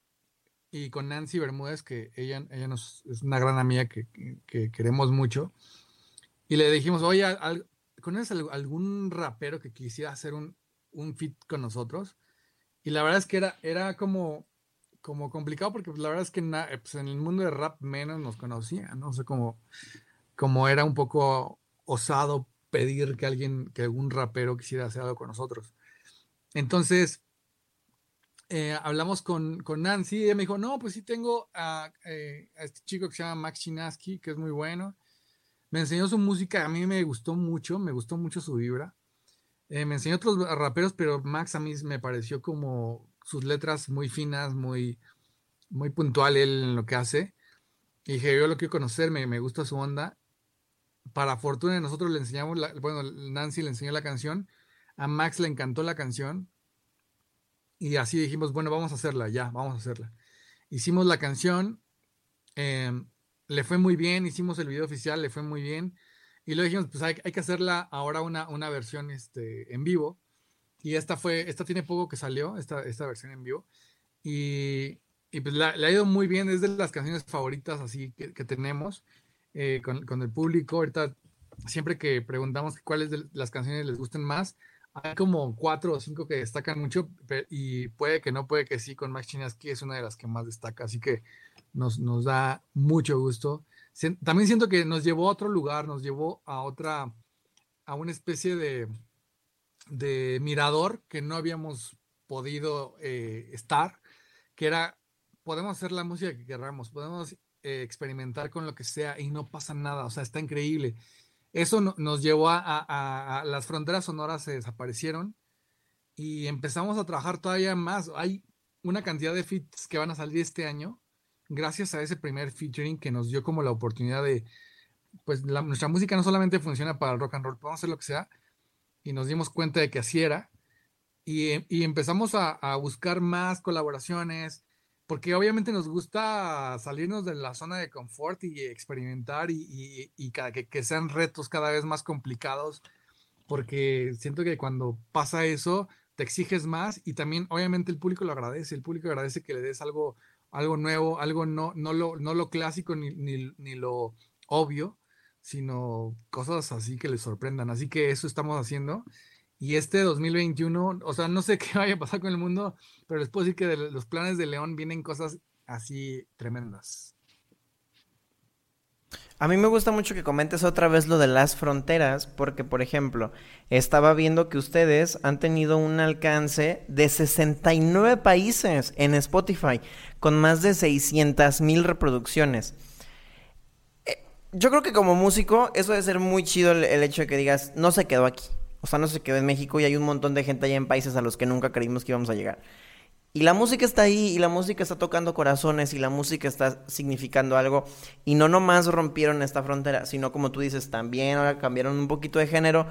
S3: y con Nancy Bermúdez, que ella, nos, es una gran amiga que queremos mucho. Y le dijimos, oye, al- ¿conoces al- algún rapero que quisiera hacer un, un fit con nosotros? Y la verdad es que era, era como, como complicado porque pues, la verdad es que na- pues, en el mundo de rap menos nos conocía, ¿no? O sea, como, era un poco osado pedir que alguien, que algún rapero quisiera hacer algo con nosotros. Entonces, eh, hablamos con, con Nancy y ella me dijo, no, pues sí tengo a, eh, a este chico que se llama Max Chinaski, que es muy bueno. Me enseñó su música, a mí me gustó mucho, me gustó mucho su vibra. Eh, me enseñó otros raperos, pero Max a mí me pareció como sus letras muy finas, muy, muy puntual él en lo que hace. Y dije, yo lo quiero conocer, me, me gusta su onda. Para fortuna nosotros le enseñamos, la- bueno, Nancy le enseñó la canción, a Max le encantó la canción. Y así dijimos, bueno, vamos a hacerla, ya, vamos a hacerla. Hicimos la canción, em, le fue muy bien, hicimos el video oficial, le fue muy bien. Y luego dijimos, pues hay, que hacerla ahora una, una versión este, en vivo. Y esta fue, esta tiene poco que salió, esta, esta versión en vivo. Y, y pues la- le ha ido muy bien, es de las canciones favoritas así que, que tenemos eh, con, con el público. Ahorita, siempre que preguntamos cuáles de las canciones les gustan más, hay como cuatro o cinco que destacan mucho y puede que no, puede que sí, con Max Chinaski es una de las que más destaca, así que nos, nos da mucho gusto también siento que nos llevó a otro lugar, nos llevó a otra, a una especie de, de mirador que no habíamos podido eh, estar, que era, podemos hacer la música que queramos, podemos eh, experimentar con lo que sea y no pasa nada, o sea, está increíble. Eso no- nos llevó a, a- a- las fronteras sonoras se desaparecieron y empezamos a trabajar todavía más. Hay una cantidad de feats que van a salir este año gracias a ese primer featuring que nos dio como la oportunidad de, pues la- nuestra música no solamente funciona para el rock and roll, podemos hacer lo que sea y nos dimos cuenta de que así era y, em- y empezamos a, buscar más colaboraciones porque obviamente nos gusta salirnos de la zona de confort y experimentar y, y- cada- que sean retos cada vez más complicados porque siento que cuando pasa eso te exiges más y también obviamente el público lo agradece, el público agradece que le des algo, algo nuevo, algo no, no, lo, no lo clásico ni, ni, ni lo obvio, sino cosas así que les sorprendan. Así que eso estamos haciendo. Y este 2021, o sea, no sé qué vaya a pasar con el mundo, pero les puedo decir que de los planes de León vienen cosas así tremendas.
S2: A mí me gusta mucho que comentes otra vez lo de las fronteras, porque por ejemplo, estaba viendo que ustedes han tenido un alcance de 69 países en Spotify, con más de 600 mil reproducciones. Eh, Yo creo que como músico, eso debe ser muy chido el, el hecho de que digas, no se quedó aquí. O sea, no se quedó en México y hay un montón de gente allá en países a los que nunca creímos que íbamos a llegar. Y la música está ahí, y la música está tocando corazones, y la música está significando algo. Y no nomás rompieron esta frontera, sino como tú dices, también ahora cambiaron un poquito de género.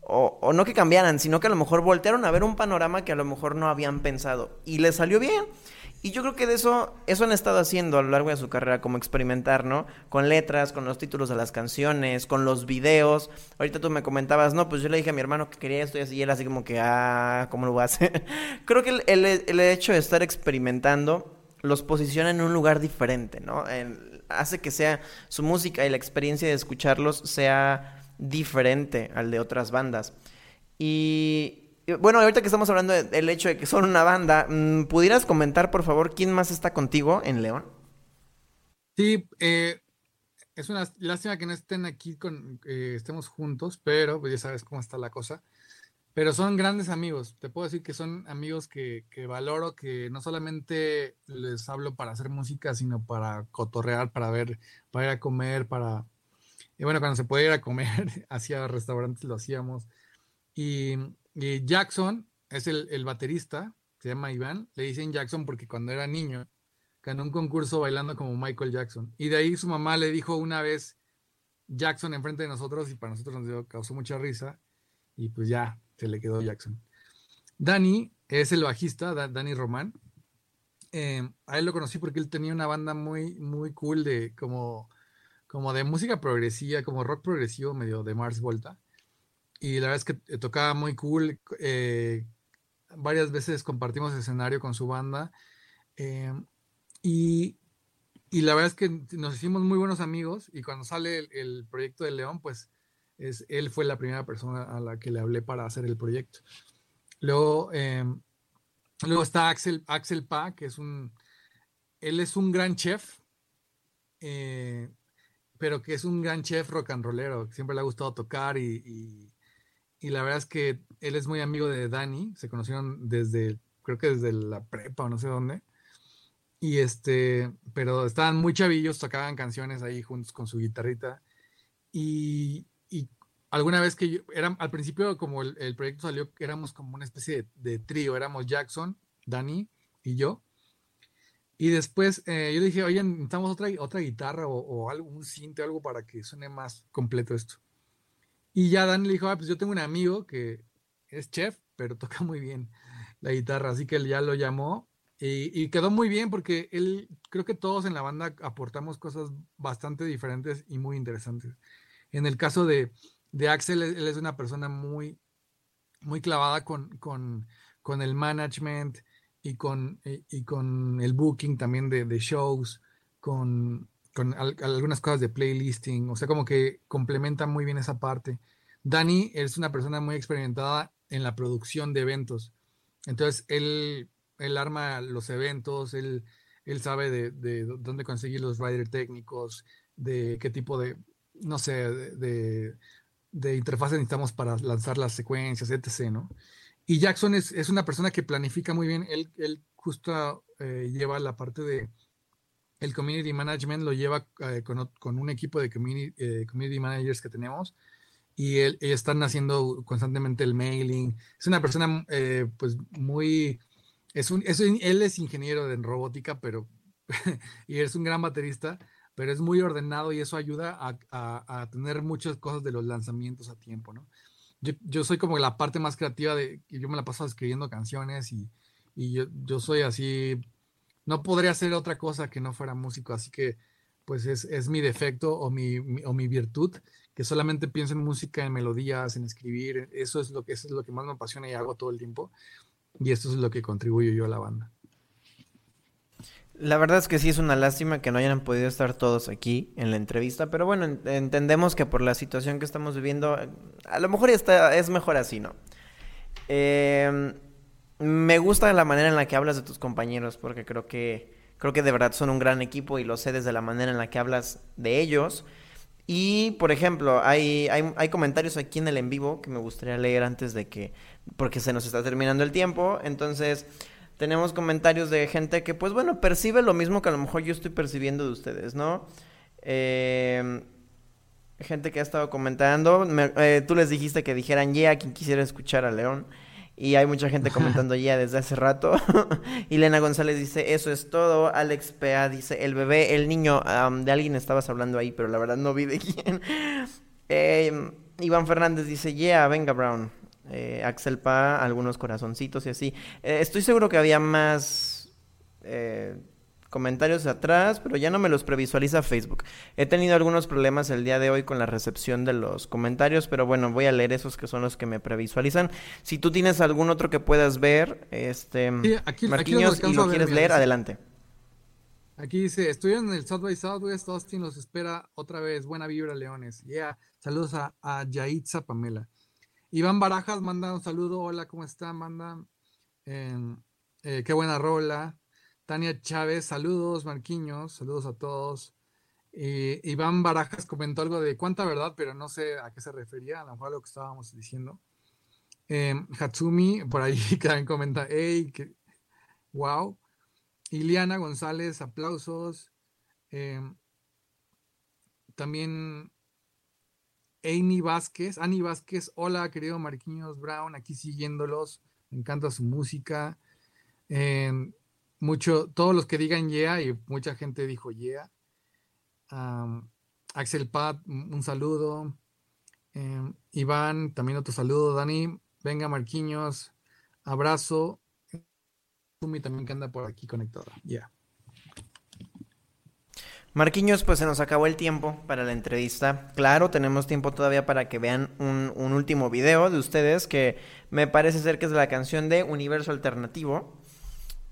S2: O, o no que cambiaran, sino que a lo mejor voltearon a ver un panorama que a lo mejor no habían pensado. Y les salió bien. Y yo creo que de eso, eso han estado haciendo a lo largo de su carrera, como experimentar, ¿no? Con letras, con los títulos de las canciones, con los videos. Ahorita tú me comentabas, no, pues yo le dije a mi hermano que quería esto y así, y él así como que, ah, ¿cómo lo voy a hacer? creo que el, el- hecho de estar experimentando los posiciona en un lugar diferente, ¿no? Hace que sea su música y la experiencia de escucharlos sea diferente al de otras bandas. Y bueno, ahorita que estamos hablando de- del hecho de que son una banda, mm, ¿pudieras comentar, por favor, quién más está contigo en León?
S3: Sí, eh, es una lástima que no estén aquí con, eh, estemos juntos, pero pues ya sabes cómo está la cosa. Pero son grandes amigos. Te puedo decir que son amigos que, valoro, que no solamente les hablo para hacer música, sino para cotorrear, para ver, para ir a comer, para... Y bueno, cuando se podía ir a comer hacia restaurantes lo hacíamos. Y, y Jackson es el, el baterista, se llama Iván. Le dicen Jackson porque cuando era niño ganó un concurso bailando como Michael Jackson. Y de ahí su mamá le dijo una vez Jackson enfrente de nosotros y para nosotros nos dio- causó mucha risa. Y pues ya se le quedó Jackson. Dani es el bajista, Da- Dani Román. Eh, a él lo conocí porque él tenía una banda muy, muy cool de como, como de música progresiva, como rock progresivo, medio de Mars Volta. Y la verdad es que eh, tocaba muy cool. eh, varias veces compartimos escenario con su banda. eh, y, y la verdad es que nos hicimos muy buenos amigos. Y cuando sale el, proyecto de León, pues es, él fue la primera persona a la que le hablé para hacer el proyecto. Luego, luego está Axel, Axel Pa, que es un. Él es un gran chef. pero que es un gran chef rock and rollero, siempre le ha gustado tocar y- y la verdad es que él es muy amigo de Dani, se conocieron desde, creo que desde la prepa o no sé dónde, y este, pero estaban muy chavillos, tocaban canciones ahí juntos con su guitarrita, y, y alguna vez que yo, al principio como el, proyecto salió, éramos como una especie de, trío, éramos Jackson, Dani y yo, y después eh, yo dije, oye, necesitamos otra, otra guitarra o, o algo, un algo para que suene más completo esto. Y ya Dani le dijo, ah, pues yo tengo un amigo que es chef, pero toca muy bien la guitarra, así que él ya lo llamó y, quedó muy bien porque él, creo que todos en la banda aportamos cosas bastante diferentes y muy interesantes. En el caso de, de Axel, él es una persona muy, muy clavada con, con, con el management y con, y, y con el booking también de, de shows, con, con al- algunas cosas de playlisting, o sea, como que complementa muy bien esa parte. Dani es una persona muy experimentada en la producción de eventos. Entonces, él, él arma los eventos, él, él sabe de, de dónde conseguir los rider técnicos, de qué tipo de, no sé, de, de, de interfaces necesitamos para lanzar las secuencias, etc., ¿no? Y Jackson es, es una persona que planifica muy bien, él, él justo eh, lleva la parte de el community management, lo lleva eh, con, con un equipo de community, eh, community managers que tenemos y él, están haciendo constantemente el mailing. Es una persona eh, pues muy, es un, es él es ingeniero en robótica, pero, y es un gran baterista, pero es muy ordenado y eso ayuda a, a- a tener muchas cosas de los lanzamientos a tiempo, ¿no? Yo, yo soy como la parte más creativa de, yo me la paso escribiendo canciones y, y yo, yo soy así, no podría hacer otra cosa que no fuera músico, así que pues es, es mi defecto o mi, o mi virtud, que solamente pienso en música, en melodías, en escribir, eso es lo que, es lo que más me apasiona y hago todo el tiempo, y esto es lo que contribuyo yo a la banda.
S2: La verdad es que sí es una lástima que no hayan podido estar todos aquí en la entrevista, pero bueno, en- entendemos que por la situación que estamos viviendo, a lo mejor está, es mejor así, ¿no? Eh, me gusta la manera en la que hablas de tus compañeros, porque creo que, creo que de verdad son un gran equipo y lo sé desde la manera en la que hablas de ellos. Y, por ejemplo, hay, hay, hay comentarios aquí en el en vivo que me gustaría leer antes de que, porque se nos está terminando el tiempo. Entonces, tenemos comentarios de gente que, pues bueno, percibe lo mismo que a lo mejor yo estoy percibiendo de ustedes, ¿no? Eh, gente que ha estado comentando. me- eh, tú les dijiste que dijeran yeah, quien quisiera escuchar a León. Y hay mucha gente comentando yeah desde hace rato. y Lena González dice, eso es todo. Alex Pea dice, el bebé, el niño, de alguien estabas hablando ahí, pero la verdad no vi de quién. Eh, Iván Fernández dice, yeah, venga Brown. Eh, Axel Pa, algunos corazoncitos y así. Eh, estoy seguro que había más eh, comentarios atrás, pero ya no me los previsualiza Facebook. He tenido algunos problemas el día de hoy con la recepción de los comentarios, pero bueno, voy a leer esos que son los que me previsualizan. Si tú tienes algún otro que puedas ver, este
S3: Sí, aquí- aquí
S2: Marquinhos, y lo
S3: ver,
S2: quieres
S3: mira,
S2: leer, adelante.
S3: Aquí dice, estoy en el South by Southwest, Austin los espera otra vez, buena vibra, Leones. Yeah, saludos a, a Yaitza Pamela. Iván Barajas manda un saludo, hola, ¿cómo está? Manda, em, eh, qué buena rola. Tania Chávez, saludos, Marquiños, saludos a todos. Eh, Iván Barajas comentó algo de cuánta verdad, pero no sé a qué se refería, a lo mejor a lo que estábamos diciendo. Em, Hatsumi, por ahí también comenta, hey, wow. Iliana González, aplausos. Em, también Amy Vázquez, Ani Vázquez, hola querido Marquinhos Brown, aquí siguiéndolos, me encanta su música. Em, mucho, todos los que digan yeah, y mucha gente dijo yeah. Axel Pat, un saludo. Em, Iván, también otro saludo. Dani, venga Marquinhos, abrazo. Sumi también que anda por aquí conectada. Ya.
S2: Marquinhos, pues se nos acabó el tiempo para la entrevista. Claro, tenemos tiempo todavía para que vean un, un último video de ustedes que me parece ser que es la canción de Universo Alternativo.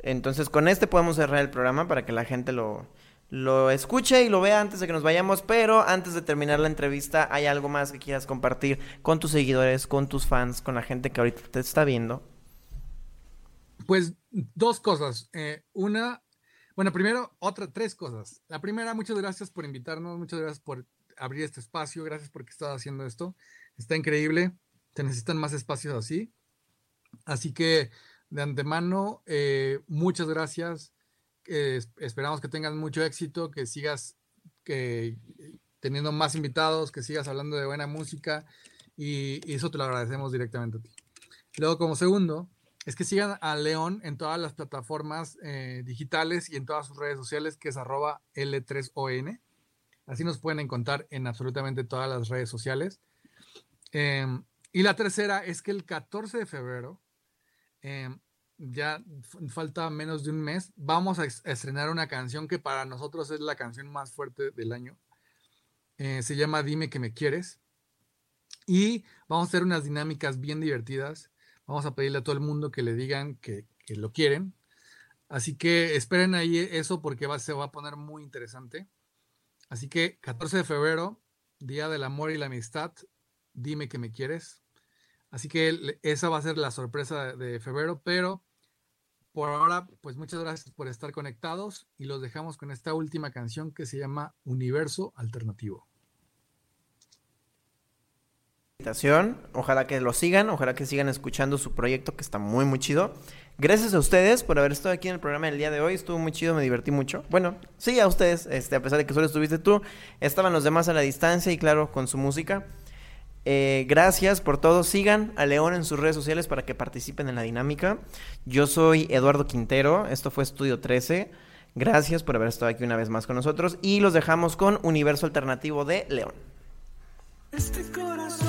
S2: Entonces con este podemos cerrar el programa para que la gente lo, lo escuche y lo vea antes de que nos vayamos. Pero antes de terminar la entrevista, ¿hay algo más que quieras compartir con tus seguidores, con tus fans, con la gente que ahorita te está viendo?
S3: Pues dos cosas. Eh, una, bueno, primero, otra, tres cosas. La primera, muchas gracias por invitarnos, muchas gracias por abrir este espacio, gracias por que estás haciendo esto. Está increíble. Se necesitan más espacios así. Así que de antemano, eh, muchas gracias. Eh, es- esperamos que tengas mucho éxito, que sigas que, teniendo más invitados, que sigas hablando de buena música y, eso te lo agradecemos directamente a ti. Luego, como segundo, es que sigan a León en todas las plataformas eh, digitales y en todas sus redes sociales, que es arroba L3ON. Así nos pueden encontrar en absolutamente todas las redes sociales. Em, y la tercera es que el 14 de febrero, em, ya falta menos de un mes, vamos a es- a estrenar una canción que para nosotros es la canción más fuerte del año. Eh, se llama Dime que me quieres. Y vamos a hacer unas dinámicas bien divertidas. Vamos a pedirle a todo el mundo que le digan que, que lo quieren. Así que esperen ahí eso porque va, se va a poner muy interesante. Así que 14 de febrero, Día del Amor y la Amistad, dime que me quieres. Así que esa va a ser la sorpresa de, febrero, pero por ahora, pues muchas gracias por estar conectados y los dejamos con esta última canción que se llama Universo Alternativo.
S2: Ojalá que lo sigan, ojalá que sigan escuchando su proyecto que está muy, muy chido. Gracias a ustedes por haber estado aquí en el programa del día de hoy. Estuvo muy chido, me divertí mucho. Bueno, sí, a ustedes, este, a pesar de que solo estuviste tú, estaban los demás a la distancia y claro, con su música. Eh, gracias por todo. Sigan a León en sus redes sociales para que participen en la dinámica. Yo soy Eduardo Quintero. Esto fue Estudio 13. Gracias por haber estado aquí una vez más con nosotros. Y los dejamos con Universo Alternativo de León.
S4: Este corazón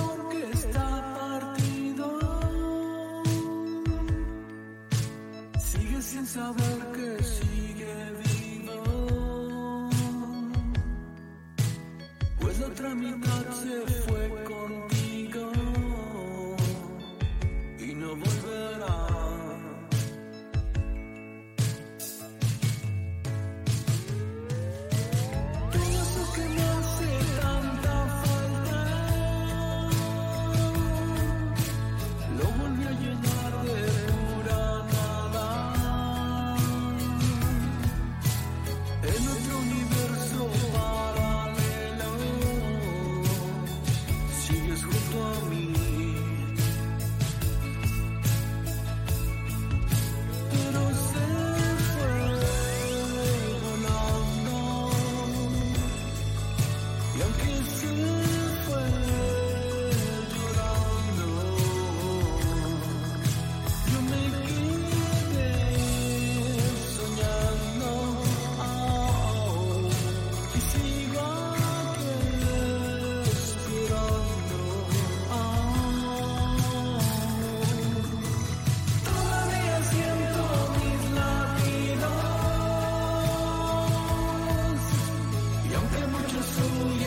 S4: aunque